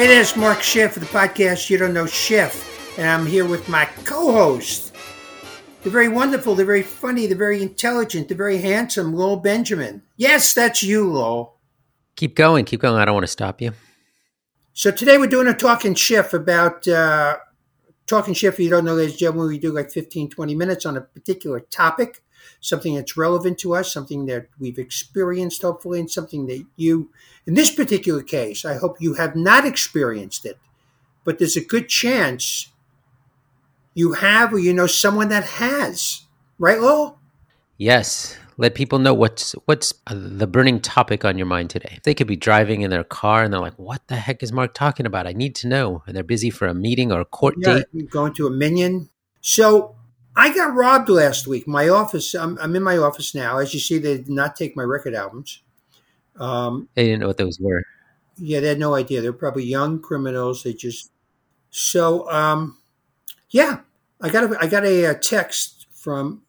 Hey, there's Mark Schiff of the podcast You Don't Know Schiff, and I'm here with my co-host, the very wonderful, the very funny, the very intelligent, the very handsome Lowell Benjamin. Yes, that's you, Lowell. Keep going, keep going. I don't want to stop you. So today we're doing a talking Schiff about uh, talking Schiff. If you don't know, ladies and gentlemen, we do like 15, 20 minutes on a particular topic, something that's relevant to us, something that we've experienced, hopefully, and something that you in this particular case, I hope you have not experienced it, but there's a good chance you have or you know someone that has. Right, Lowell? Yes. Let people know what's what's the burning topic on your mind today. They could be driving in their car and they're like, "What the heck is Mark talking about? I need to know." And they're busy for a meeting or a court Yeah, date. going to a minyan. So I got robbed last week. My office, I'm, I'm in my office now. As you see, they did not take my record albums. Um, They didn't know what those were. yeah, they had no idea. They're probably young criminals. They just so um, yeah. I got a, I got a, uh text from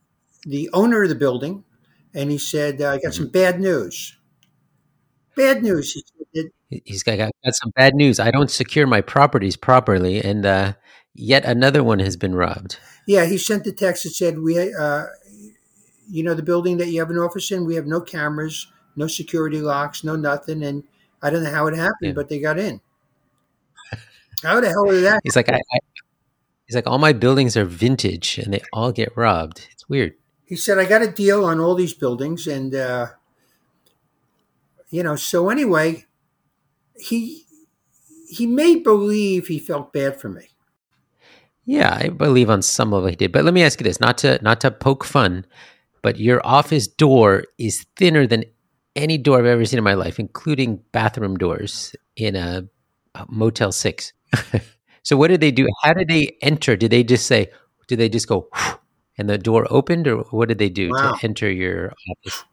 the owner of the building, and he said, uh, "I got some bad news." Bad news. He said, He- He's got, got got some bad news. I don't secure my properties properly, and uh, yet another one has been robbed. Yeah, he sent the text that said, "We, uh, you know, the building that you have an office in, we have no cameras, no security locks, no nothing, and I don't know how it happened, Yeah. but they got in. How the hell did that? He's like, I, I, he's like, all my buildings are vintage, and they all get robbed. It's weird. He said, "I got a deal on all these buildings, and uh, you know, so anyway, he he made believe he felt bad for me. Yeah, I believe on some level he did. But let me ask you this: not to not to poke fun, but your office door is thinner than any door I've ever seen in my life, including bathroom doors in a, a Motel Six. so what did they do? How did they enter? Did they just say? Did they just go? And the door opened, or what did they do Wow. to enter your office?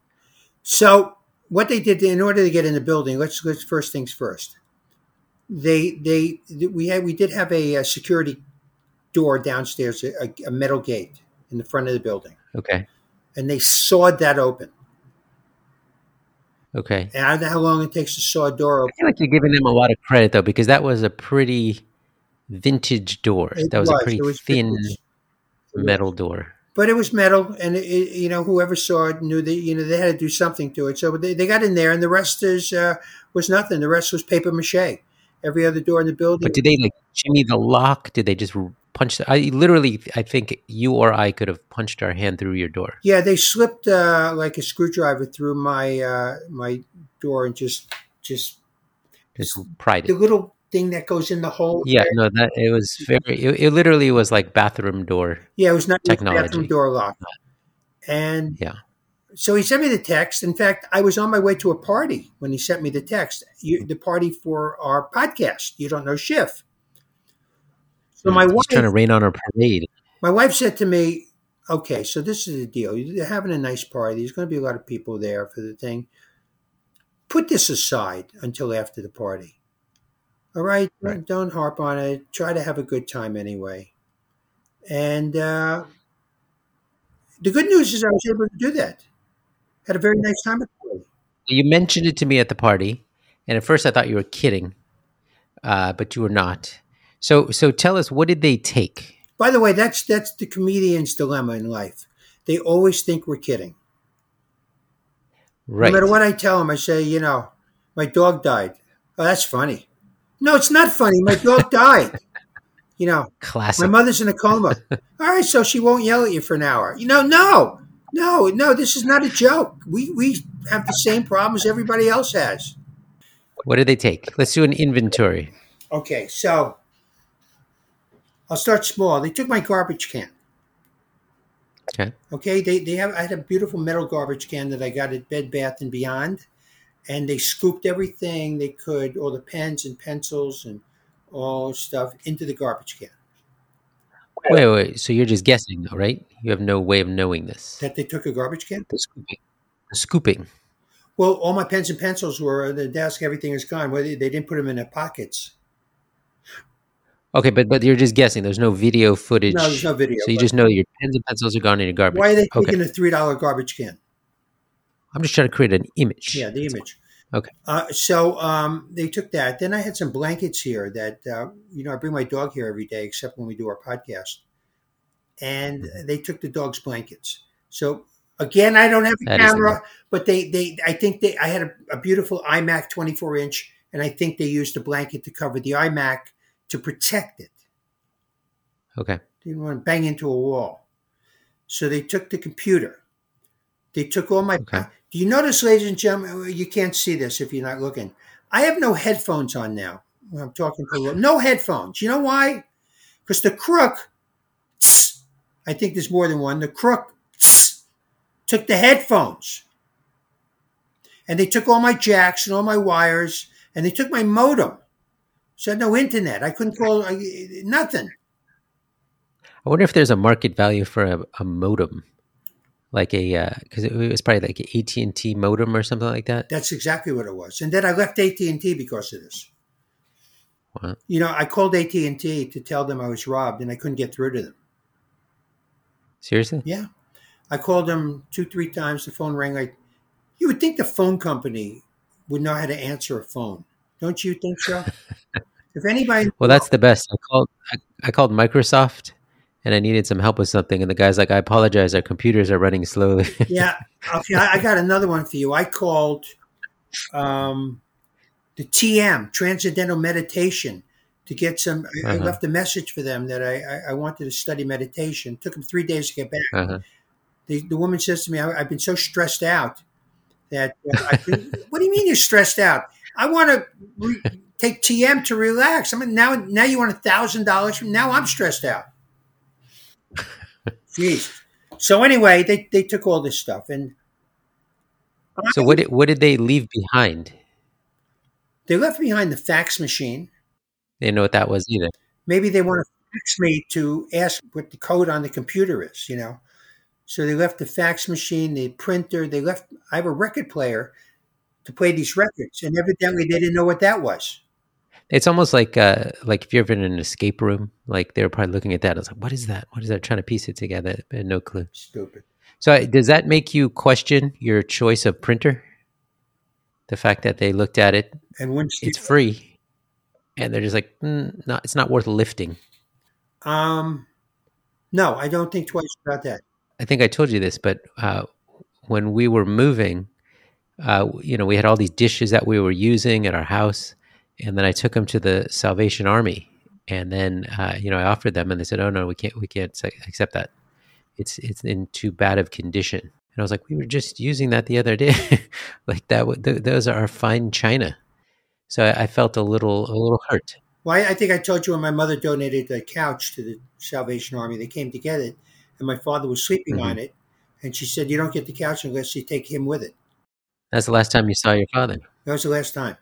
So what they did in order to get in the building, let's let's first things first. They they we had we did have a, uh security door downstairs, a, a metal gate in the front of the building, Okay, and they sawed that open. okay. And I don't know how long it takes to saw a door open. I feel like you're giving them a lot of credit though, because that was a pretty vintage door. It that was, was. a pretty was thin vintage. metal door. But it was metal, and it, it- you know whoever saw it knew that you know they had to do something to it. So they, they got in there, and the rest is uh, was nothing. The rest was paper mache. Every other door in the building. But did they like jimmy the lock? Did they just r- punch? The, I literally, I think you or I could have punched our hand through your door. Yeah, they slipped uh, like a screwdriver through my uh, my door and just just Just pried the it. little thing that goes in the hole. Yeah, no, that it was very. It, it literally was like bathroom door. yeah, it was not Technology. bathroom door lock. And Yeah. so he sent me the text. In fact, I was on my way to a party when he sent me the text. You, the party for our podcast. You don't know Schiff. So my wife, trying to rain on our parade. my wife said to me, "Okay, so this is the deal. They're having a nice party. There's going to be a lot of people there for the thing. Put this aside until after the party. All right, Right. don't harp on it. Try to have a good time anyway. And uh, the good news is I was able to do that. Had a very nice time at the party. You mentioned it to me at the party, and at first I thought you were kidding, uh, but you were not. So, so tell us, what did they take? By the way, that's that's the comedian's dilemma in life. They always think we're kidding. Right. No matter what I tell them, I say, you know, my dog died. Oh, that's funny. No, it's not funny. My dog died. You know, classic. my mother's in a coma. All right, so she won't yell at you for an hour. You know, no, no, no. This is not a joke. We we have the same problems everybody else has. What did they take? Let's do an inventory. Okay, so I'll start small. They took my garbage can. Okay. Okay, they, they have I had a beautiful metal garbage can that I got at Bed Bath and Beyond, and they scooped everything they could, all the pens and pencils and all stuff into the garbage can. Wait, wait, wait. So you're just guessing, though, right? You have no way of knowing this. That they took a garbage can. The scooping. The scooping. Well, all my pens and pencils were on the desk. Everything is gone. Well, they, they didn't put them in their pockets. Okay, but but you're just guessing. There's no video footage. No, there's no video. So you just know your pens and pencils are gone in your garbage. why are they Okay. taking a three dollar garbage can? I'm just trying to create an image. Yeah, the image. Okay. Uh, so um, they took that. Then I had some blankets here that uh, you know I bring my dog here every day, except when we do our podcast. And Mm-hmm. they took the dog's blankets. So again, I don't have a That camera, but they they I think they I had a, a beautiful iMac 24 inch, and I think they used the blanket to cover the iMac to protect it. Okay. Didn't want to bang into a wall. So they took the computer. They took all my. Okay. Do you notice, ladies and gentlemen? Uh, you can't see this if you're not looking. I have no headphones on now. When I'm talking to no headphones. You know why? Because the crook. I think there's more than one. The crook took the headphones, and they took all my jacks and all my wires, and they took my modem. So I had no internet. I couldn't call I, nothing. I wonder if there's a market value for a, a modem, like a uh, because it was probably like an AT and T modem or something like that. That's exactly what it was. And then I left AT and T because of this. Wow. You know, I called AT and T to tell them I was robbed, and I couldn't get through to them. Seriously? Yeah, I called them two, three times. The phone rang. Like you would think the phone company would know how to answer a phone, don't you think so? if anybody, Well, that's the best. I called I, I called Microsoft and I needed some help with something, and the guy's like, "I apologize, our computers are running slowly." yeah, okay, I, I got another one for you. I called um, the TM Transcendental Meditation to get some. I, I Uh-huh. left a message for them that I, I, I wanted to study meditation. took them three days to get back. uh-huh. the, the woman says to me, I, I've been so stressed out that uh, I what do you mean you're stressed out? I want to re- take TM to relax. I mean, now, now you want a thousand dollars from now I'm stressed out. Jeez. So anyway, they, they took all this stuff and So what did what did they leave behind? they left behind the fax machine. They didn't know what that was either. Maybe they want to fax me to ask what the code on the computer is, you know. So they left the fax machine, the printer. They left. I have a record player to play these records, and evidently they didn't know what that was. It's almost like uh, like if you're ever in an escape room, like they were probably looking at that. I was like, "What is that? What is that?" Trying to piece it together, but no clue. Stupid. So does that make you question your choice of printer? The fact that they looked at it, And when it's free, and they're just like, mm, "No, it's not worth lifting." um, no, I don't think twice about that. I think I told you this, but uh, when we were moving, uh, you know, we had all these dishes that we were using at our house, and then I took them to the Salvation Army, and then uh, you know I offered them, and they said, "Oh no, we can't, we can't accept that. It's it's in too bad of condition." And I was like, "We were just using that the other day, like that. w- Th- those are fine china." So I, I felt a little a little hurt. Well, I, I think I told you when my mother donated the couch to the Salvation Army, they came to get it, and my father was sleeping Mhm. on it, and she said, "You don't get the couch unless you take him with it." That's the last time you saw your father. That was the last time.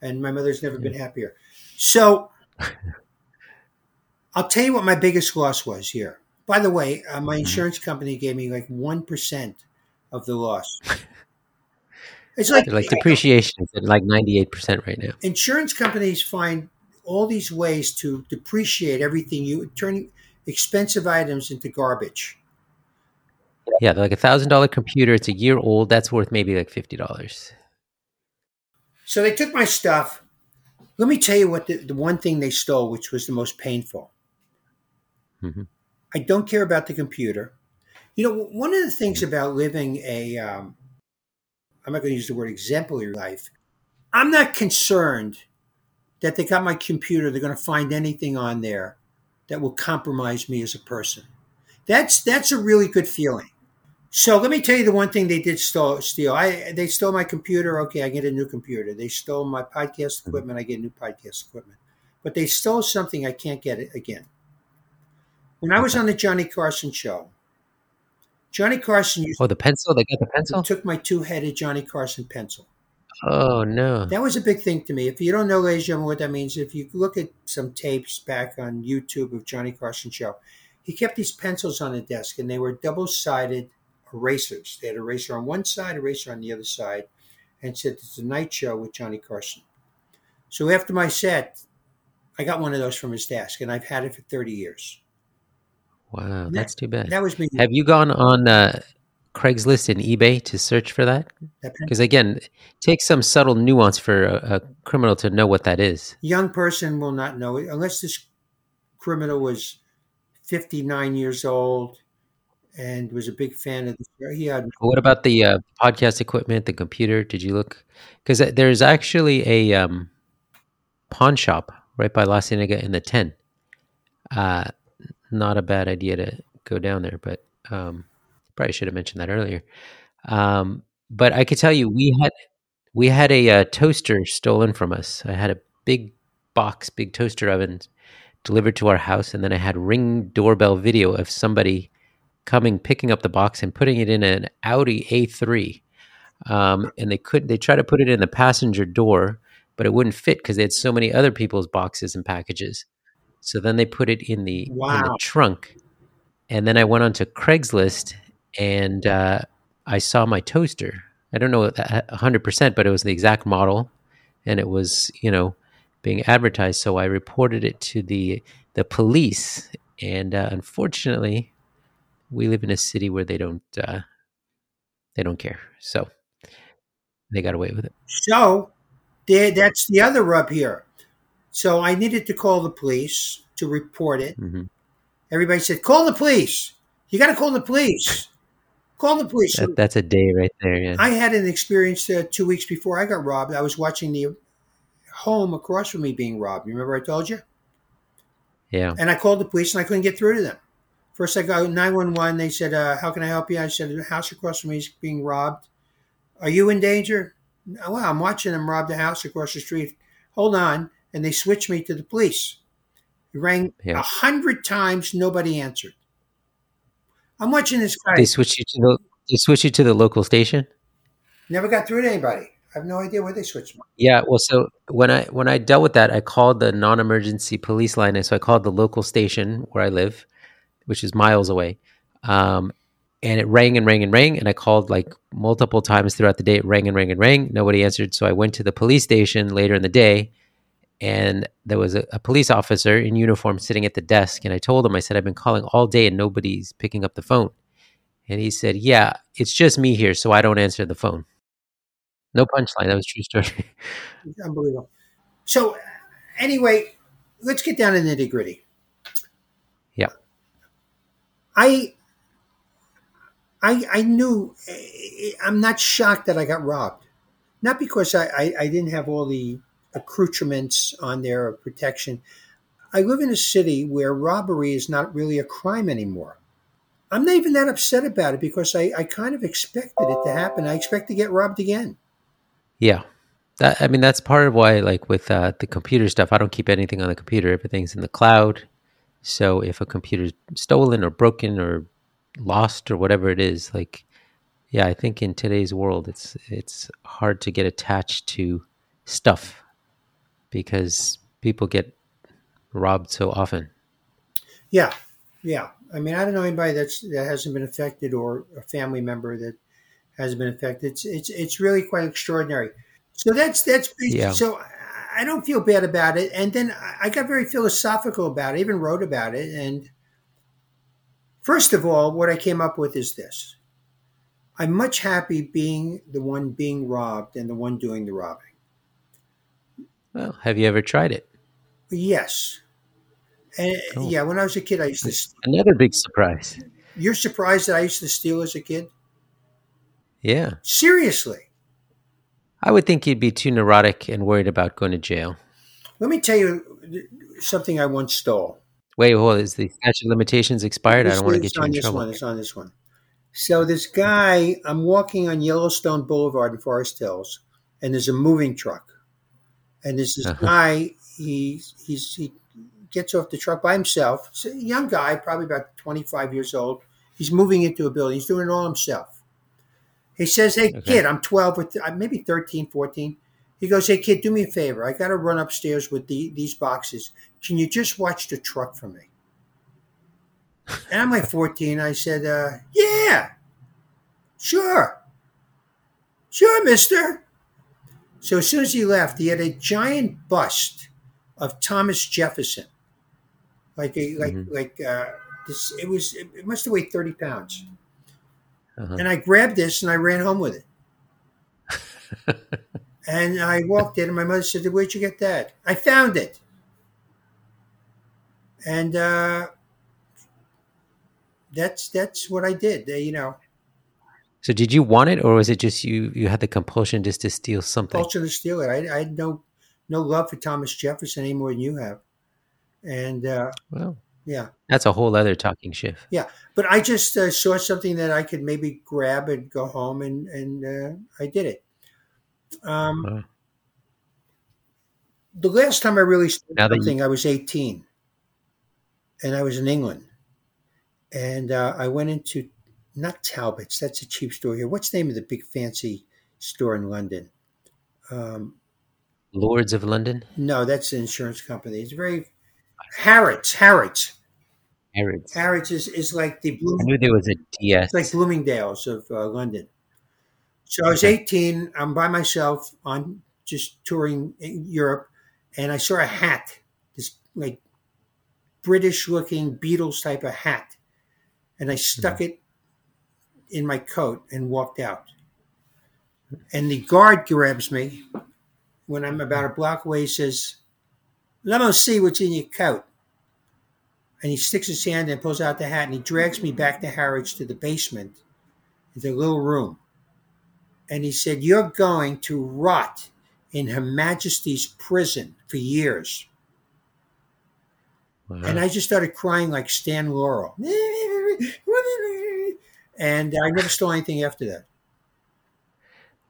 And my mother's never been happier. So I'll tell you what my biggest loss was here. By the way, uh, my insurance company gave me like 1% of the loss. It's like, Like depreciation is at like ninety eight percent right now. insurance companies find all these ways to depreciate everything you turning expensive items into garbage. Yeah, like a thousand dollar computer. It's a year old. That's worth maybe like fifty dollars. So they took my stuff. Let me tell you what the, the one thing they stole, which was the most painful. Mhm. I don't care about the computer. You know, one of the things about living a, um, I'm not going to use the word exemplary life. I'm not concerned that they got my computer. They're going to find anything on there that will compromise me as a person. That's that's a really good feeling. So let me tell you the one thing they did steal. steal. I they stole my computer. Okay, I get a new computer. They stole my podcast mm-hmm. equipment. I get new podcast equipment. But they stole something I can't get it again. When I was on the Johnny Carson show, Johnny Carson used Oh, the pencil. They got the pencil. took my two-headed Johnny Carson pencil. Oh no. That was a big thing to me. If you don't know, ladies and gentlemen, what that means, if you look at some tapes back on YouTube of Johnny Carson show, he kept these pencils on the desk, and they were double-sided erasers. They had eraser on one side, eraser on the other side, and said it's a night show with Johnny Carson. So after my set, I got one of those from his desk, and I've had it for thirty years. Wow, that's too bad. That was me. Have you gone on uh, Craigslist and eBay to search for that? That Because again, it takes some subtle nuance for a, a criminal to know what that is. young person will not know it unless this criminal was 59 years old and was a big fan of the he had What about the uh, podcast equipment, the computer? Did you look? Because there's actually a um, pawn shop right by La Cienega in the 10. Uh, not a bad idea to go down there, but um, probably should have mentioned that earlier. Um, but I could tell you, we had we had a uh, toaster stolen from us. I had a big box, big toaster oven delivered to our house, and then I had ring doorbell video of somebody coming, picking up the box, and putting it in an Audi A3. Um, and they could they tried to put it in the passenger door, but it wouldn't fit because they had so many other people's boxes and packages. So then they put it in the in the trunk, and then I went onto Craigslist and uh, I saw my toaster. I don't know a hundred percent, but it was the exact model, and it was you know being advertised. So I reported it to the the police, and uh, unfortunately, we live in a city where they don't uh, they don't care. So they got away with it. So that's the other rub here. So I needed to call the police to report it. hmm Everybody said, "Call the police. You got to call the police. Call the police." That, that's a day right there. Yeah. I had an experience uh, two weeks before I got robbed. I was watching the home across from me being robbed. You remember I told you? yeah. And I called the police and I couldn't get through to them. First, I got 911. They said, uh, How can I help you? I said, The house across from me is being robbed. Are you in danger? Well, I'm watching them rob the house across the street. Hold on. And they switched me to the police. It rang a Yeah. hundred times. Nobody answered. I'm watching this guy. They switched you to the they switched you to the local station. Never got through to anybody. I have no idea where they switched. Yeah, well, so when I when I dealt with that, I called the non-emergency police line, and so I called the local station where I live, which is miles away, um, and it rang and rang and rang, and I called like multiple times throughout the day. It rang and rang and rang. Nobody answered, so I went to the police station later in the day, and there was a, a police officer in uniform sitting at the desk, and I told him, I said, I've been calling all day, and nobody's picking up the phone, and he said, Yeah, it's just me here, so I don't answer the phone. No punchline. That was true story. Unbelievable. So, anyway, let's get down to the nitty gritty. Yeah. I, I, I knew. I'm not shocked that I got robbed. Not because I, I, I didn't have all the accoutrements on there of protection. I live in a city where robbery is not really a crime anymore. I'm not even that upset about it because I, I kind of expected it to happen. I expect to get robbed again. Yeah. That, I mean, that's part of why, like with uh, the computer stuff, I don't keep anything on the computer. Everything's in the cloud. So if a computer's stolen or broken or lost or whatever it is, like, yeah, I think in today's world, it's it's hard to get attached to stuff because people get robbed so often. Yeah, yeah. I mean, I don't know anybody that's that hasn't been affected or a family member that has been affected. It's it's it's really quite extraordinary. So that's that's Yeah. so I- don't feel bad about it. And then I- got very philosophical about it. I even wrote about it. And first of all, what I came up with is this: I'm much happy being the one being robbed and the one doing the robbing. Well, have you ever tried it? Yes. And Cool. yeah, when I was a kid, I used to. st- Another big surprise. You're surprised that I used to steal as a kid? Yeah. Seriously. I would think you'd be too neurotic and worried about going to jail. Let me tell you something I once stole. Wait, hold. Is the statute of limitations expired? I don't want to get you on in this trouble. one. It's on this one. So this guy, I'm walking on Yellowstone Boulevard in Forest Hills, and there's a moving truck, and there's this Uh-huh. guy. He he's he gets off the truck by himself. It's a young guy, probably about 25 years old. He's moving into a building. He's doing it all himself. He says, "Hey Okay. kid, I'm 12 or th- maybe 13, 14." He goes, "Hey kid, do me a favor. I got to run upstairs with the, these boxes. Can you just watch the truck for me?" And I'm like 14. I said, uh, yeah, sure. Sure, mister. So as soon as he left, he had a giant bust of Thomas Jefferson. Like a, like, Mhm. like, uh, this, it was, it must have weighed 30 pounds. Uh-huh. And I grabbed this and I ran home with it. and I walked in, and my mother said, "Where'd you get that?" I found it, and uh, that's that's what I did. Uh, you know, So did you want it, or was it just you? You had the compulsion just to steal something? compulsion to steal it. I, I had no no love for Thomas Jefferson any more than you have, and uh, Well, yeah, that's a whole other talking Schiff. Yeah. But I just uh, saw something that I could maybe grab and go home, and and uh, I did it. Um, Wow. the last time I really Now that you- something, I was eighteen, and I was in England, and uh, I went into not Talbot's. That's a cheap store here. What's the name of the big fancy store in London? Um, Lloyd's of London, no, that's an insurance company. It's very Harrods. Harrods. Harrods. Harrods is, is like the I knew there was a DS. it's like Bloomingdale's of uh, London. So I was Okay. 18. I'm by myself on just touring in Europe, and I saw a hat, this like British looking Beatles type of hat, and I stuck it in my coat and walked out. And the guard grabs me when I'm about a block away. He says, "Let me see what's in your coat." And he sticks his hand and pulls out the hat, and he drags me back to Harrods to the basement, the little room. And he said, You're going to rot in Her Majesty's prison for years. Wow. And I just started crying like Stan Laurel. And I never stole anything after that.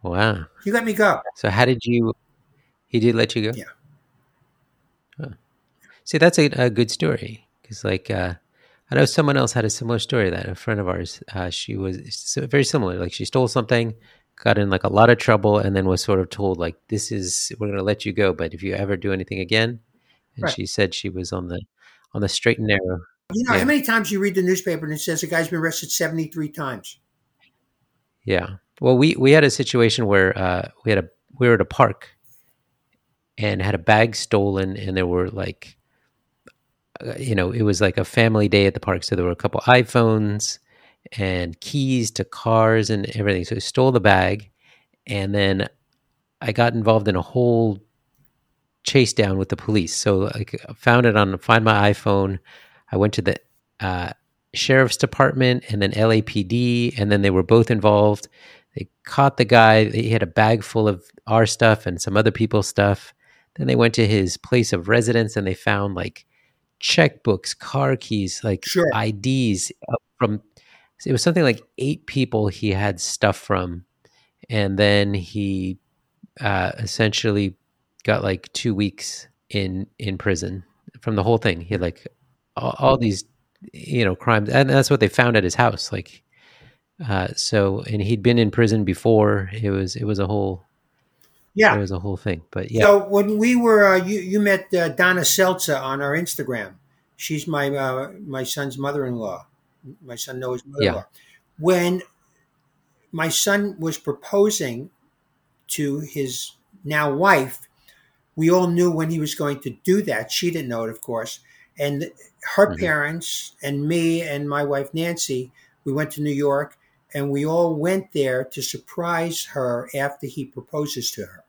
wow. He let me go. So how did you? He did let you go. Yeah. See, that's a, a good story because, like, uh, I know someone else had a similar story. That a friend of ours, uh, she was so- very similar. Like, she stole something, got in like a lot of trouble, and then was sort of told, like, "This is we're going to let you go, but if you ever do anything again," and Right. she said she was on the on the straight and narrow. You know, Yeah. how many times you read the newspaper and it says a guy's been arrested 73 times? Yeah. Well, we we had a situation where uh, we had a we were at a park and had a bag stolen, and there were like, you know, it was like a family day at the park, so there were a couple iPhones and keys to cars and everything. So I stole the bag, and then I got involved in a whole chase down with the police. So I found it on find my iPhone. I went to the uh, sheriff's department and then LAPD, and then they were both involved. They caught the guy. He had a bag full of our stuff and some other people's stuff. Then they went to his place of residence and they found like checkbooks, car keys, like Sure. IDs uh, from. It was something like eight people he had stuff from, and then he uh, essentially got like two weeks in in prison from the whole thing. He had like all, all these you know crimes and that's what they found at his house like uh so and he'd been in prison before it was it was a whole Yeah. it was a whole thing but yeah So when we were, uh, you, you met uh, Donna Seltzer on our Instagram. She's my uh, my son's mother-in-law. My son Noah's mother-in-law. When my son was proposing to his now wife, we all knew when he was going to do that. She didn't know it, of course. And her Mhm. parents and me and my wife Nancy, we went to New York, and we all went there to surprise her after he proposes to her.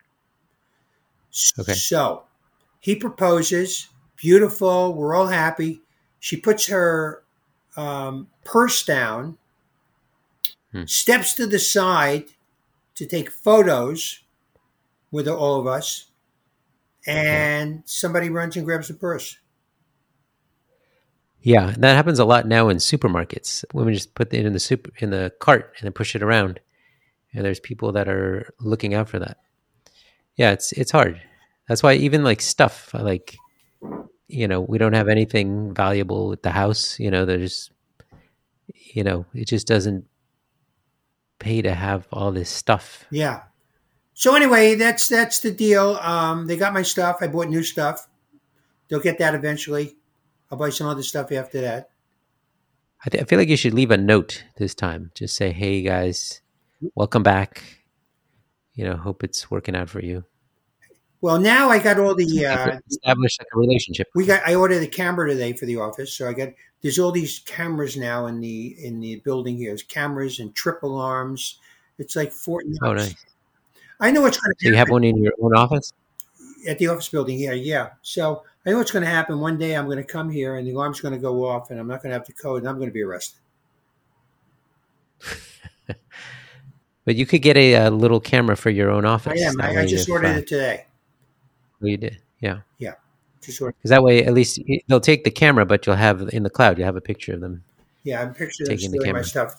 Okay. So he proposes, beautiful. We're all happy. She puts her um, purse down, Hmm. steps to the side to take photos with all of us, and somebody runs and grabs the purse. yeah that happens a lot now in supermarkets women just put it in the super in the cart and then push it around and there's people that are looking out for that yeah it's it's hard that's why even like stuff like you know we don't have anything valuable at the house you know there's you know it just doesn't pay to have all this stuff Yeah. So anyway, that's that's the deal. Um, they got my stuff. I bought new stuff. They'll get that eventually. I'll buy some other stuff after that. I, th- I feel like you should leave a note this time. Just say, "Hey guys, welcome back. You know, hope it's working out for you." Well, now I got all the uh, Establish like a relationship. we got. I ordered a camera today for the office, so I got there's all these cameras now in the in the building here. There's cameras and trip alarms. It's like Fort Knox. Oh, nice. I know what's going to So you have one in your own office? at the office building here. Yeah. So I know what's going to happen. One day I'm going to come here and the alarm's going to go off and I'm not going to have the code and I'm going to be arrested. But you could get a, a little camera for your own office. I am. I, I just if, ordered uh, it today. oh, you did, yeah. Yeah. Just ordered. Because that way, at least they'll take the camera, but you'll have in the cloud. You will have a picture of them. Yeah, I'm picturing Taking the stealing my stuff.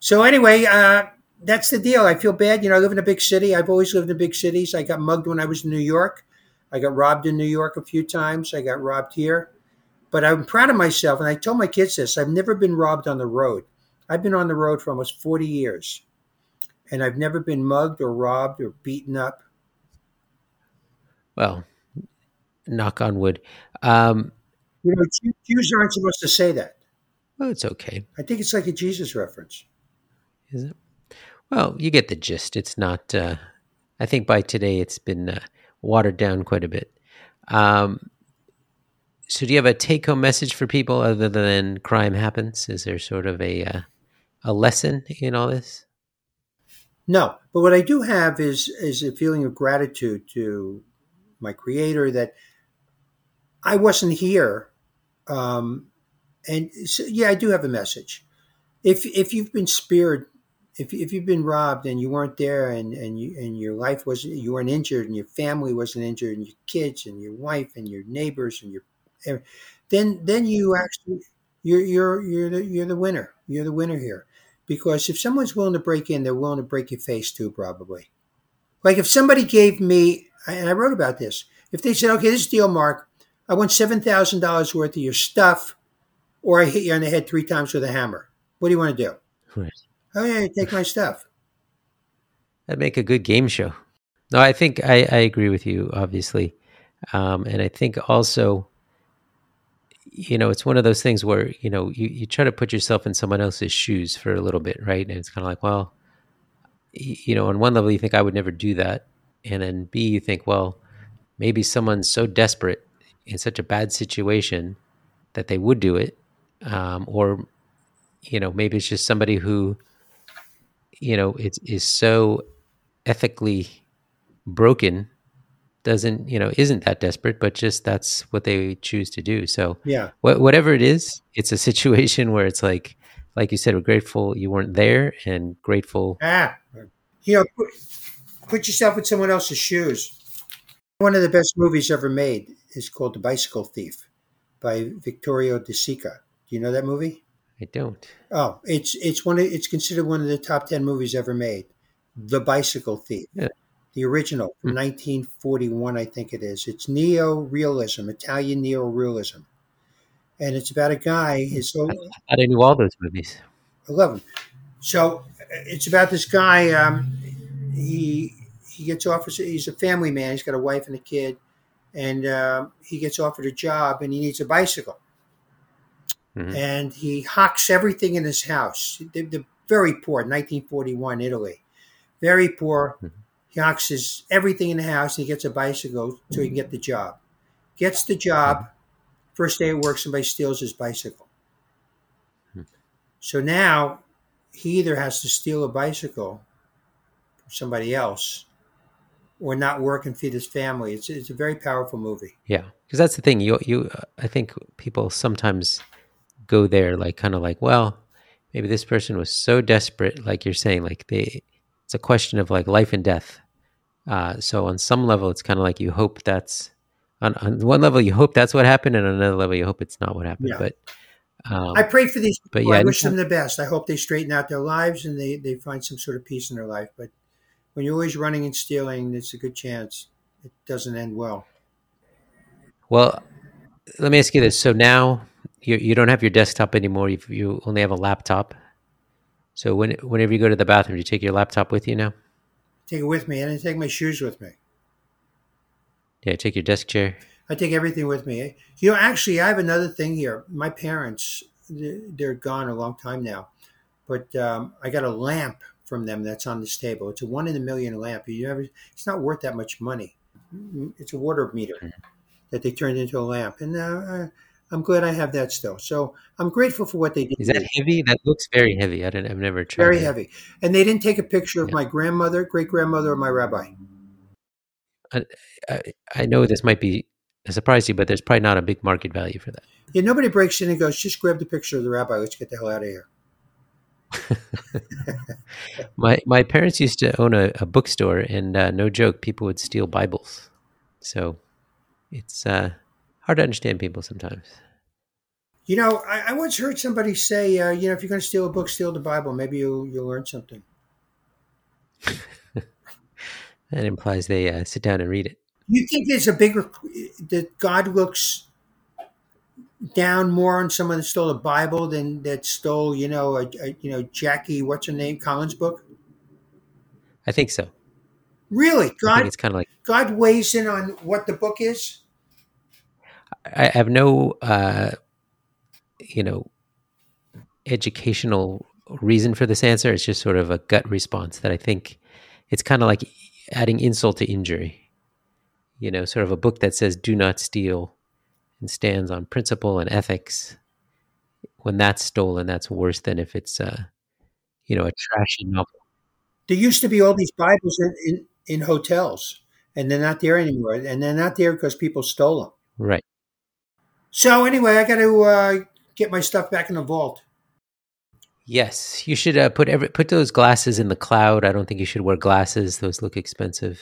So anyway, uh, that's the deal. I feel bad. You know, I live in a big city. I've always lived in big cities. I got mugged when I was in New York. I got robbed in New York a few times. I got robbed here. But I'm proud of myself, and I told my kids this. I've never been robbed on the road. I've been on the road for almost 40 years, and I've never been mugged or robbed or beaten up. Well, knock on wood. Um, You know, Jews aren't supposed to say that. well, it's okay, I think it's like a Jesus reference. is it? Well, you get the gist. It's not. Uh, I think by today it's been uh, watered down quite a bit. Um, so, do you have a take-home message for people other than crime happens? Is there sort of a uh, a lesson in all this? No, but what I do have is is a feeling of gratitude to my creator that I wasn't here, um, and so, yeah, I do have a message. If if you've been speared, if if you've been robbed and you weren't there, and and you and your life wasn't, you weren't injured, and your family wasn't injured, and your kids and your wife and your neighbors and your, then then you actually you're you're you're the you're the winner. You're the winner here because if someone's willing to break in, they're willing to break your face too, probably. Like if somebody gave me, and I wrote about this, if they said, okay, this deal, Mark, I want $7,000 worth of your stuff, or I hit you on the head three times with a hammer, what do you want to do? Right. Oh, yeah, take my stuff. That'd make a good game show. No, I think I, I agree with you, obviously. Um, and I think also, you know, it's one of those things where, you know, you, you try to put yourself in someone else's shoes for a little bit, right? And it's kind of like, well, you know, on one level, you think I would never do that. And then B, you think, well, maybe someone's so desperate in such a bad situation that they would do it. Um, or, you know, maybe it's just somebody who, you know, it's is so ethically broken doesn't you know isn't that desperate but just that's what they choose to do so Yeah. wha- whatever it is it's a situation where it's like like you said we're grateful you weren't there and grateful Ah, you know, put, put yourself in someone else's shoes. One of the best movies ever made is called The Bicycle Thief by Vittorio De Sica. Do you know that movie? i don't Oh, it's it's one of, it's considered one of the top ten movies ever made. The Bicycle Thief, Yeah. The original from 1941, I think it is. It's neo-realism, Italian neo-realism, and it's about a guy. His whole, i i knew all those movies I love him. So it's about this guy. Um, he he gets offered. He's a family man. He's got a wife and a kid, and um, he gets offered a job, and he needs a bicycle. Mhm. And he hocks everything in his house. They're, they're very poor. 1941 Italy, very poor. Mhm. His everything in the house. He gets a bicycle so he can get the job. Gets the job. First day at work, somebody steals his bicycle. So now he either has to steal a bicycle from somebody else or not work and feed his family. It's, it's a very powerful movie. yeah because that's the thing you you i think people sometimes go there like kind of like well maybe this person was so desperate like you're saying like they it's a question of like life and death uh, so on some level it's kind of like you hope that's on, on one level you hope that's what happened and on another level you hope it's not what happened Yeah. but um, I pray for these But yeah, I wish them the best. I hope they straighten out their lives and they, they find some sort of peace in their life. But when you're always running and stealing, there's a good chance it doesn't end well. well let me ask you this so now you, you don't have your desktop anymore you you only have a laptop so when, whenever you go to the bathroom do you take your laptop with you now Take it with me, and I take my shoes with me. yeah take your desk chair I take everything with me. You know, actually, I have another thing here. My parents, they're gone a long time now, but um, I got a lamp from them that's on this table. It's a one in a million lamp. You ever? It's not worth that much money. It's a water meter that they turned into a lamp, and uh, I'm glad I have that still. So I'm grateful for what they did. Is that heavy? That looks very heavy. I don't. I've never tried. very that. heavy? And they didn't take a picture of Yeah. my grandmother, great grandmother, or my rabbi. I, I know this might be a surprise to you, but there's probably not a big market value for that. Yeah, nobody breaks in and goes, just grab the picture of the rabbi. Let's get the hell out of here. My my parents used to own a, a bookstore, and uh, no joke, people would steal Bibles. So it's uh, hard to understand people sometimes. You know, I, I once heard somebody say, uh, you know, if you're going to steal a book, steal the Bible. Maybe you'll you'll learn something. That implies they uh, sit down and read it. You think there's a bigger that God looks down more on someone that stole a Bible than that stole, you know, a, a you know Jackie, what's her name, Collins book? I think so. Really, God it's kind of like God weighs in on what the book is. I have no, uh, you know, educational reason for this answer. It's just sort of a gut response that I think it's kind of like adding insult to injury. You know, sort of a book that says "Do not steal" and stands on principle and ethics. When that's stolen, that's worse than if it's, uh, you know, a trashy novel. There used to be all these Bibles in, in, in hotels, and they're not there anymore. And they're not there because people stole them. Right. So anyway, I got to uh, get my stuff back in the vault. Yes, you should uh, put every, put those glasses in the cloud. I don't think you should wear glasses; those look expensive.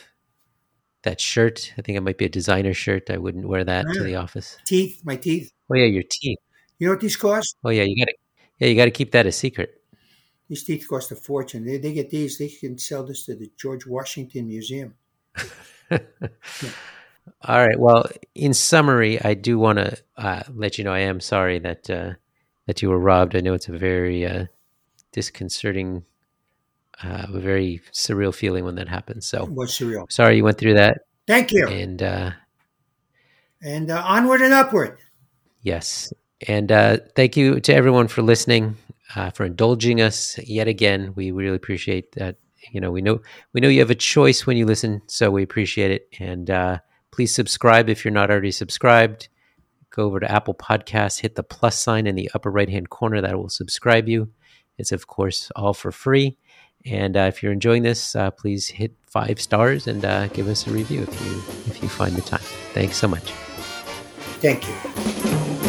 That shirt, I think it might be a designer shirt. I wouldn't wear that to the office. Teeth, my teeth. Oh yeah, your teeth. You know what these cost? Oh yeah, you got to yeah, you got to keep that a secret. These teeth cost a fortune. They, they get these. They can sell this to the George Washington Museum. All right. Well, in summary, I do want to uh, let you know I am sorry that uh, that you were robbed. I know it's a very uh, disconcerting, uh, a very surreal feeling when that happens. So was surreal. sorry you went through that, Thank you. and uh, And uh, onward and upward. Yes. And uh, thank you to everyone for listening, uh, for indulging us yet again. We really appreciate that. You know, we know we know you have a choice when you listen, so we appreciate it. And uh, please subscribe if you're not already subscribed. Go over to Apple Podcasts, hit the plus sign in the upper right hand corner. That will subscribe you. It's of course all for free. And uh, if you're enjoying this, uh, please hit five stars and uh, give us a review if you if you find the time. Thanks so much. Thank you.